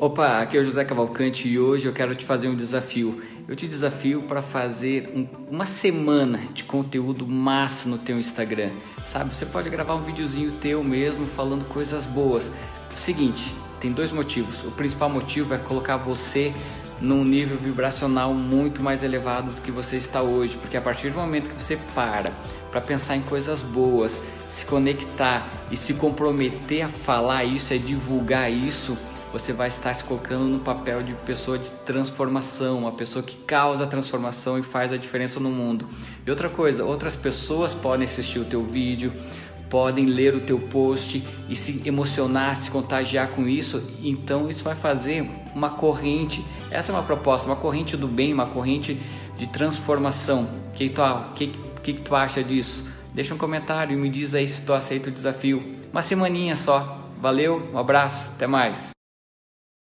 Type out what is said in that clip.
Opa, aqui é o José Cavalcante e hoje eu quero te fazer um desafio. Eu te desafio para fazer um, uma semana de conteúdo massa no teu Instagram. Sabe, você pode gravar um videozinho teu mesmo falando coisas boas. O seguinte, tem dois motivos. O principal motivo é colocar você num nível vibracional muito mais elevado do que você está hoje, porque a partir do momento que você para para pensar em coisas boas, se conectar e se comprometer a falar isso, a divulgar isso, você vai estar se colocando no papel de pessoa de transformação, uma pessoa que causa transformação e faz a diferença no mundo. E outra coisa, outras pessoas podem assistir o teu vídeo, podem ler o teu post e se emocionar, se contagiar com isso, então isso vai fazer uma corrente. Essa é uma proposta, uma corrente do bem, uma corrente de transformação. O que, tu, que, que, que tu acha disso? Deixa um comentário e me diz aí se tu aceita o desafio. Uma semaninha só. Valeu, um abraço, até mais.